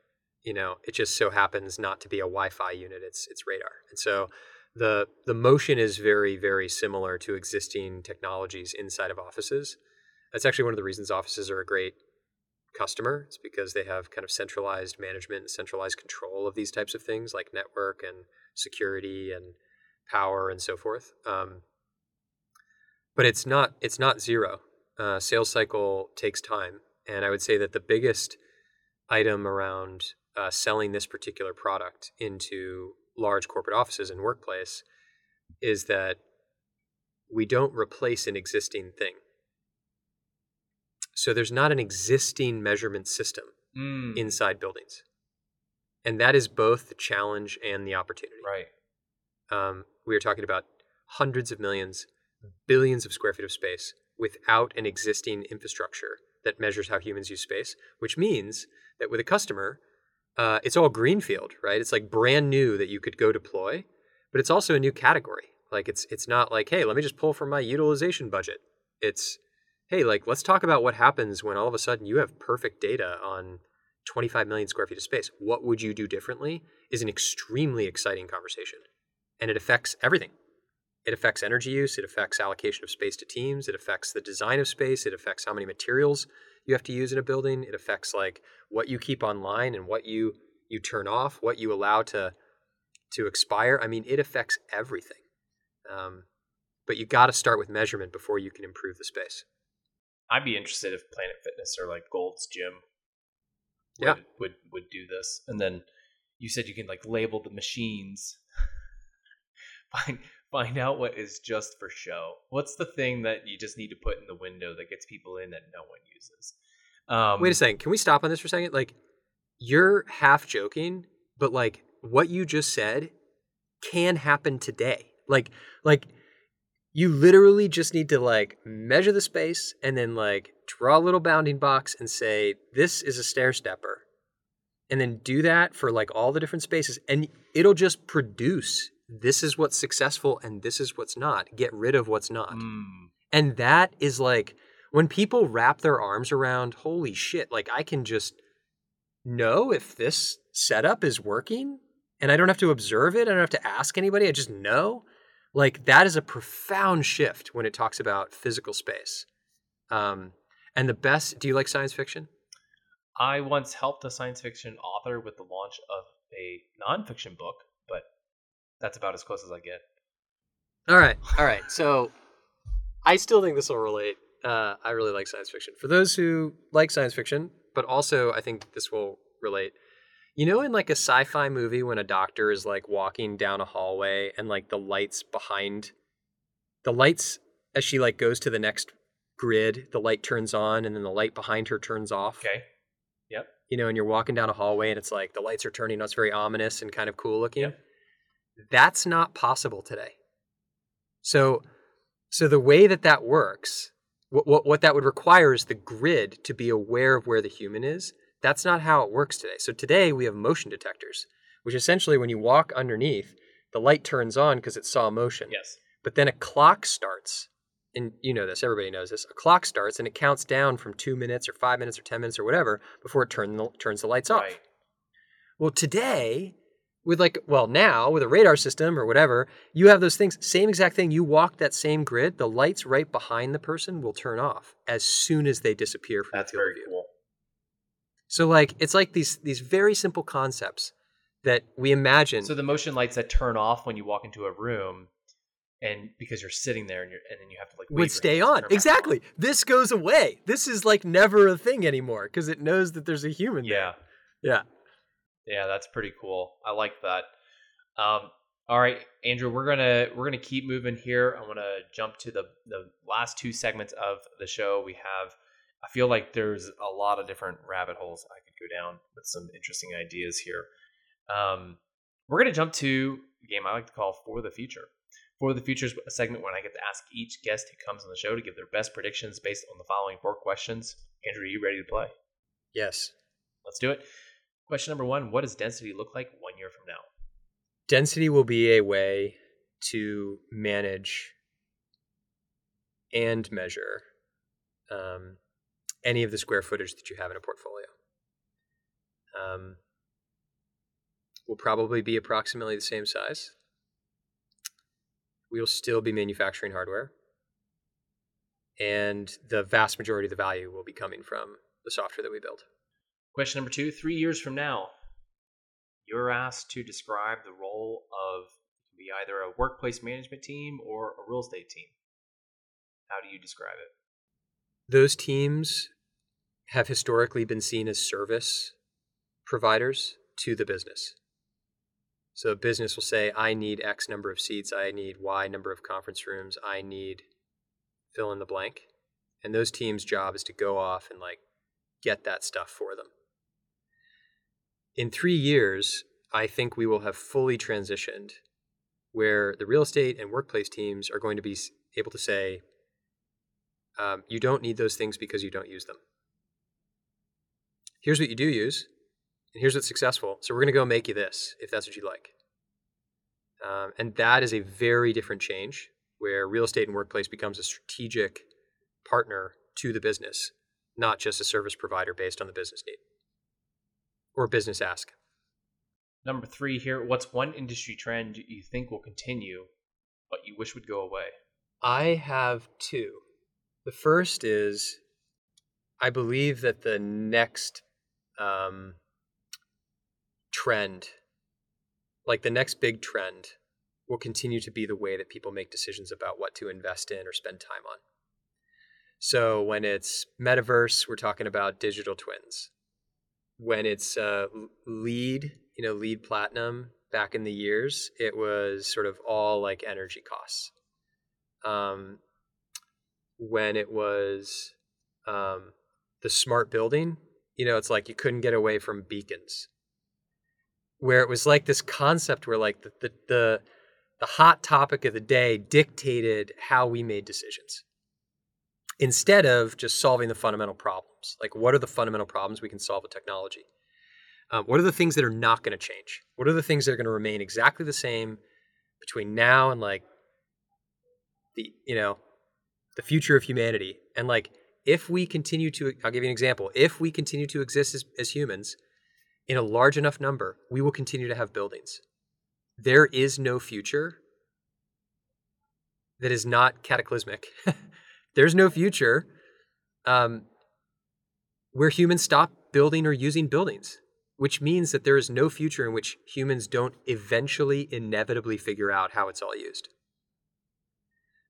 You know, it just so happens not to be a Wi-Fi unit. It's it's radar, and so the the motion is very very similar to existing technologies inside of offices. That's actually one of the reasons offices are a great customer. It's because they have kind of centralized management and centralized control of these types of things like network and security and power and so forth. Um, but it's not it's not zero uh, sales cycle takes time. And I would say that the biggest item around uh, selling this particular product into large corporate offices and workplace is that we don't replace an existing thing. So there's not an existing measurement system mm. inside buildings. And that is both the challenge and the opportunity. Right. Um, we are talking about hundreds of millions, billions of square feet of space without an existing infrastructure that measures how humans use space, which means that with a customer, uh, it's all greenfield, right? It's like brand new that you could go deploy, but it's also a new category. Like it's it's not like, hey, let me just pull from my utilization budget. It's hey, like let's talk about what happens when all of a sudden you have perfect data on 25 million square feet of space. What would you do differently is an extremely exciting conversation. And it affects everything. It affects energy use, it affects allocation of space to teams, it affects the design of space, it affects how many materials you have to use in a building, it affects like what you keep online and what you you turn off, what you allow to to expire. I mean, it affects everything. Um, but you got to start with measurement before you can improve the space. I'd be interested if Planet Fitness or like Gold's Gym would, Yeah. would would do this. And then you said you can like label the machines. find find out what is just for show. What's the thing that you just need to put in the window that gets people in that no one uses? Um, Wait a second. Can we stop on this for a second? Like, you're half joking, but like what you just said can happen today. Like, like you literally just need to like measure the space and then like draw a little bounding box and say this is a stair stepper, and then do that for like all the different spaces, and it'll just produce. This is what's successful and this is what's not. Get rid of what's not. mm, And that is like when people wrap their arms around, holy shit, like I can just know if this setup is working and I don't have to observe it. I don't have to ask anybody. I just know. Like that is a profound shift when it talks about physical space. Um, and the best, do you like science fiction? I once helped a science fiction author with the launch of a nonfiction book, that's about as close as I get. All right. All right. So I still think this will relate. Uh, I really like science fiction. For those who like science fiction, but also I think this will relate. You know, in like a sci fi movie, when a doctor is like walking down a hallway and like the lights behind the lights as she like goes to the next grid, the light turns on and then the light behind her turns off. Okay. Yep. You know, and you're walking down a hallway and it's like the lights are turning on. It's very ominous and kind of cool looking. Yep. That's not possible today. So, so the way that that works, what, what what that would require is the grid to be aware of where the human is. That's not how it works today. So today we have motion detectors, which essentially when you walk underneath, the light turns on because it saw motion. Yes. But then a clock starts, and you know this, everybody knows this. A clock starts and it counts down from two minutes or five minutes or 10 minutes or whatever before it turn the, turns the lights off. Right. Well, today, with like, well, now with a radar system or whatever, you have those things. Same exact thing. You walk that same grid, the lights right behind the person will turn off as soon as they disappear from That's the field very view. cool. So, like, it's like these these very simple concepts that we imagine. So the motion lights that turn off when you walk into a room, and because you're sitting there and you're and then you have to like would stay on. Exactly. This goes away. This is like never a thing anymore because it knows that there's a human Yeah, there. Yeah. Yeah, that's pretty cool. I like that. Um, all right, Andrew, we're gonna we're gonna keep moving here. I want to jump to the the last two segments of the show. We have. I feel like there's a lot of different rabbit holes I could go down with some interesting ideas here. Um, we're gonna jump to a game I like to call For the Future. For the Future is a segment when I get to ask each guest who comes on the show to give their best predictions based on the following four questions. Andrew, are you ready to play? Yes. Let's do it. Question number one What does density look like one year from now? Density will be a way to manage and measure um, any of the square footage that you have in a portfolio. Um, will probably be approximately the same size. We'll still be manufacturing hardware. And the vast majority of the value will be coming from the software that we build. Question number two Three years from now, you're asked to describe the role of be either a workplace management team or a real estate team. How do you describe it? those teams have historically been seen as service providers to the business. So a business will say, I need X number of seats, I need Y number of conference rooms, I need fill in the blank. And those teams' job is to go off and like get that stuff for them. In three years, I think we will have fully transitioned where the real estate and workplace teams are going to be able to say, um, you don't need those things because you don't use them. Here's what you do use, and here's what's successful. So we're going to go make you this if that's what you'd like. Um, and that is a very different change where real estate and workplace becomes a strategic partner to the business, not just a service provider based on the business need. Or business ask. Number three here. What's one industry trend you think will continue, but you wish would go away? I have two. The first is I believe that the next um, trend, like the next big trend, will continue to be the way that people make decisions about what to invest in or spend time on. So when it's metaverse, we're talking about digital twins. When it's uh, LEED, you know, LEED platinum back in the years, it was sort of all like energy costs. Um, when it was um, the smart building, you know, it's like you couldn't get away from beacons. Where it was like this concept where like the, the, the the hot topic of the day dictated how we made decisions instead of just solving the fundamental problems. Like, what are the fundamental problems we can solve with technology? Um, what are the things that are not going to change? What are the things that are going to remain exactly the same between now and like the you know the future of humanity? And like, if we continue to, I'll give you an example. If we continue to exist as, as humans in a large enough number, we will continue to have buildings there is no future that is not cataclysmic. There's no future um, where humans stop building or using buildings, which means that there is no future in which humans don't eventually, inevitably figure out how it's all used.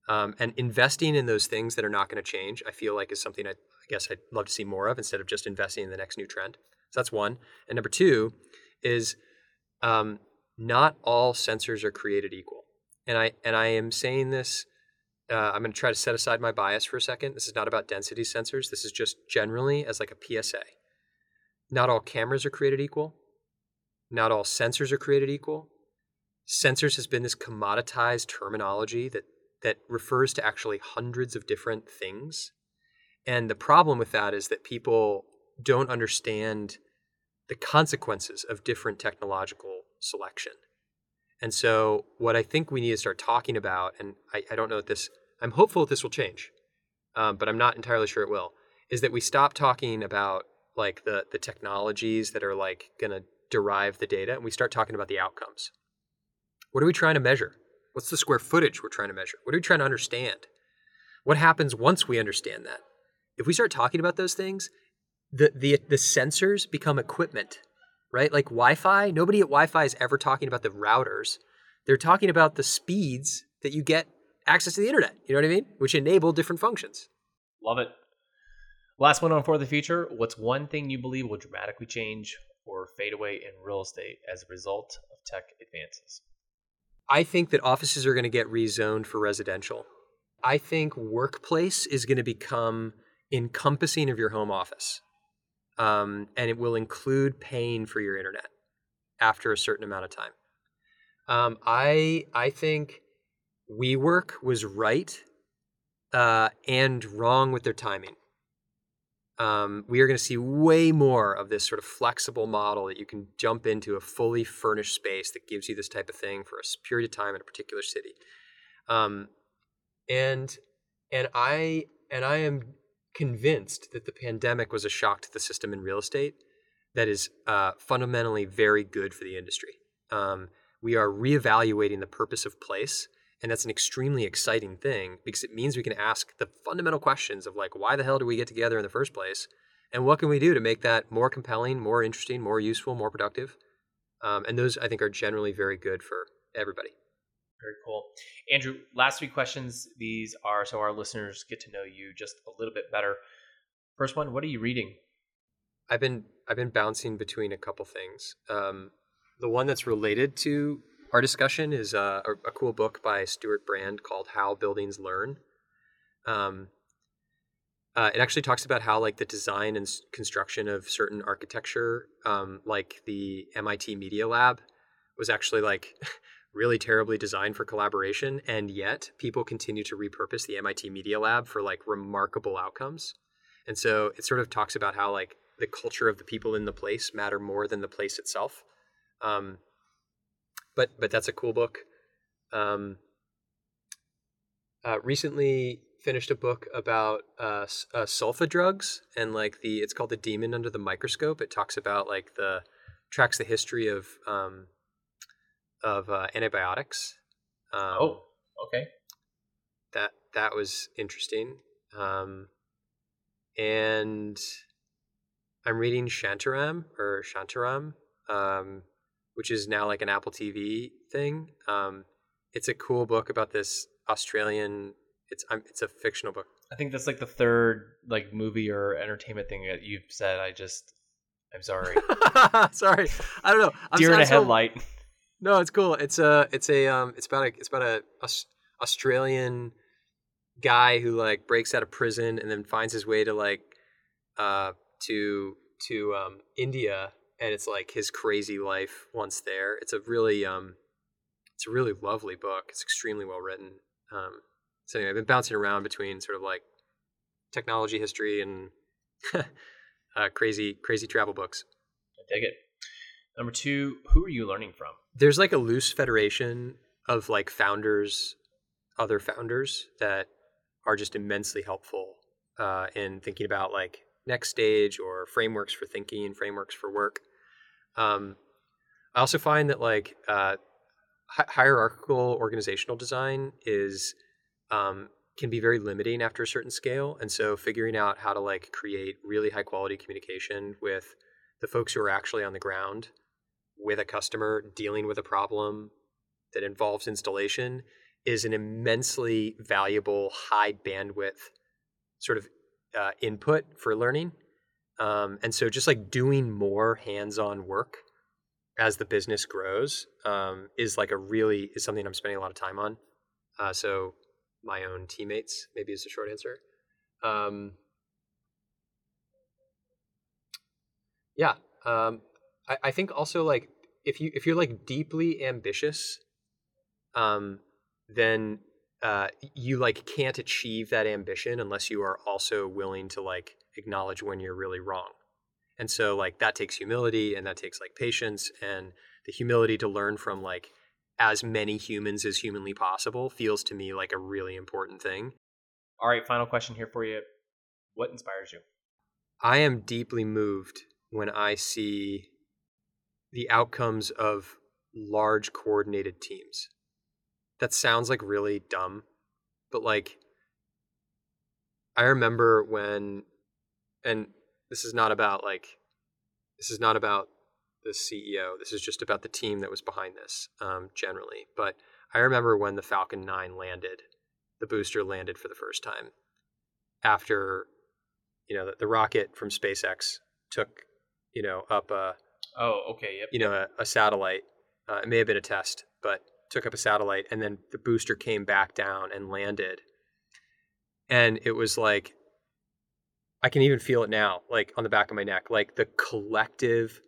Um, and investing in those things that are not going to change, I feel like is something I, I guess I'd love to see more of instead of just investing in the next new trend. So that's one. And number two is um, not all sensors are created equal. And I and I am saying this. Uh, I'm going to try to set aside my bias for a second. This is not about density sensors. This is just generally as like a PSA. Not all cameras are created equal. Not all sensors are created equal. Sensors has been this commoditized terminology that that refers to actually hundreds of different things. And the problem with that is that people don't understand the consequences of different technological selection. And so, what I think we need to start talking about, and I, I don't know if this, I'm hopeful that this will change, um, but I'm not entirely sure it will, is that we stop talking about like the the technologies that are like going to derive the data, and we start talking about the outcomes. What are we trying to measure? What's the square footage we're trying to measure? What are we trying to understand? What happens once we understand that? If we start talking about those things, the the the sensors become equipment right? Like Wi Fi, nobody at Wi Fi is ever talking about the routers. They're talking about the speeds that you get access to the internet. You know what I mean? Which enable different functions. Love it. Last one on For the Future. What's one thing you believe will dramatically change or fade away in real estate as a result of tech advances? I think that offices are going to get rezoned for residential. I think workplace is going to become encompassing of your home office um, and it will include paying for your internet after a certain amount of time. Um, I I think WeWork was right uh, and wrong with their timing. Um, we are going to see way more of this sort of flexible model that you can jump into a fully furnished space that gives you this type of thing for a period of time in a particular city. Um, and and I and I am convinced that the pandemic was a shock to the system in real estate that is uh, fundamentally very good for the industry. Um, we are reevaluating the purpose of place, and that's an extremely exciting thing because it means we can ask the fundamental questions of like, why the hell do we get together in the first place, and what can we do to make that more compelling, more interesting, more useful, more productive? Um, and those I think are generally very good for everybody. Very cool. Andrew, last three questions. These are so our listeners get to know you just a little bit better. First one, what are you reading? I've been I've been bouncing between a couple things. Um, the one that's related to our discussion is uh, a, a, cool book by Stewart Brand called "How Buildings Learn." Um, uh, it actually talks about how like the design and construction of certain architecture, um, like the MIT Media Lab, was actually like really terribly designed for collaboration, and yet people continue to repurpose the MIT Media Lab for like remarkable outcomes. And so it sort of talks about how like the culture of the people in the place matter more than the place itself. Um, but but that's a cool book. Um, uh, recently, finished a book about uh, uh, sulfa drugs and like the it's called the demon under the microscope. It talks about like the tracks the history of um, of uh, antibiotics. Um, oh, okay. That that was interesting. Um, and I'm reading Shantaram or Shantaram, um, which is now like an Apple TV thing. Um, it's a cool book about this Australian. It's um, it's a fictional book. I think that's like the third like movie or entertainment thing that you've said. I just, I'm sorry. sorry, I don't know. I'm Deer in a headlight. No, it's cool. It's a it's a um it's about a it's about a Aus- Australian guy who like breaks out of prison and then finds his way to like uh to to um India and it's like his crazy life once there. It's a really um it's a really lovely book. It's extremely well written. Um so anyway, I've been bouncing around between sort of like technology history and uh, crazy crazy travel books. I dig it. Number two, who are you learning from? there's like a loose federation of like founders other founders that are just immensely helpful uh, in thinking about like next stage or frameworks for thinking frameworks for work um, i also find that like uh, hi- hierarchical organizational design is um, can be very limiting after a certain scale and so figuring out how to like create really high quality communication with the folks who are actually on the ground with a customer dealing with a problem that involves installation is an immensely valuable high bandwidth sort of uh, input for learning um, and so just like doing more hands-on work as the business grows um, is like a really is something i'm spending a lot of time on. Uh, so my own teammates maybe is the short answer. Um, yeah um, I, I think also like if you if you're like deeply ambitious, um, then uh, you like can't achieve that ambition unless you are also willing to like acknowledge when you're really wrong. And so like that takes humility and that takes like patience and the humility to learn from like as many humans as humanly possible feels to me like a really important thing. All right, final question here for you. What inspires you? I am deeply moved when I see the outcomes of large coordinated teams. That sounds like really dumb, but like I remember when and this is not about like this is not about the CEO. This is just about the team that was behind this um, generally. But I remember when the Falcon 9 landed, the booster landed for the first time after you know the, the rocket from SpaceX took you know up a Oh, okay, yep. you know a, a satellite. Uh, it may have been a test, but took up a satellite, and then the booster came back down and landed. And it was like I can even feel it now, like on the back of my neck, like the collective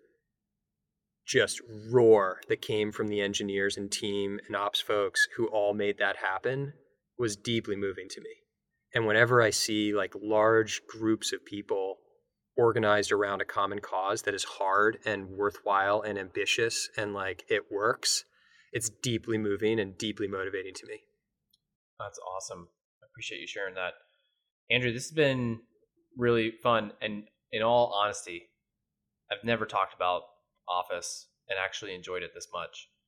just roar that came from the engineers and team and ops folks who all made that happen was deeply moving to me. And whenever I see like large groups of people organized around a common cause that is hard and worthwhile and ambitious and like it works, it's deeply moving and deeply motivating to me. That's awesome. I appreciate you sharing that. Andrew, this has been really fun. And in all honesty, I've never talked about Office and actually enjoyed it this much.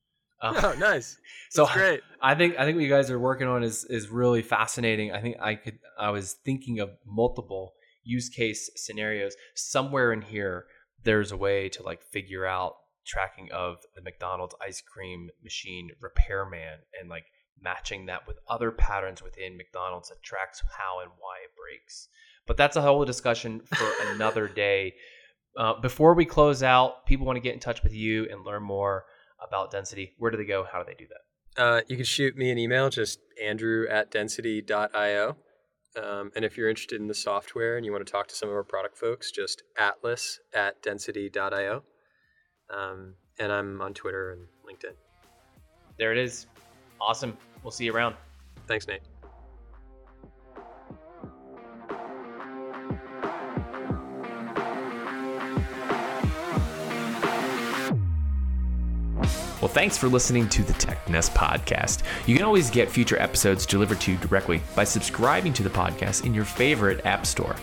Um, Oh, nice. so That's great. I think I think what you guys are working on is is really fascinating. I think I could I was thinking of multiple use case scenarios. Somewhere in here, there's a way to like figure out tracking of the McDonald's ice cream machine repairman and like matching that with other patterns within McDonald's that tracks how and why it breaks. But that's a whole discussion for another day. Uh, before we close out, people want to get in touch with you and learn more about density. Where do they go? How do they do that? Uh, you can shoot me an email, just andrew at density.io. Um, and if you're interested in the software and you want to talk to some of our product folks, just atlas at density.io. Um, and I'm on Twitter and LinkedIn. There it is. Awesome. We'll see you around. Thanks, Nate. Well, thanks for listening to the TechNest podcast. You can always get future episodes delivered to you directly by subscribing to the podcast in your favorite app store.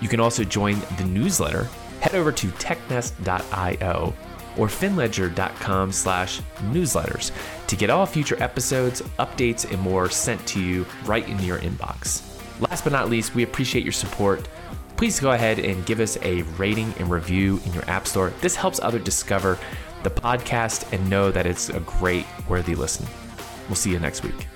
You can also join the newsletter. Head over to technest.io or finledger.com slash newsletters to get all future episodes, updates, and more sent to you right in your inbox. Last but not least, we appreciate your support. Please go ahead and give us a rating and review in your app store. This helps others discover the podcast and know that it's a great, worthy listen. We'll see you next week.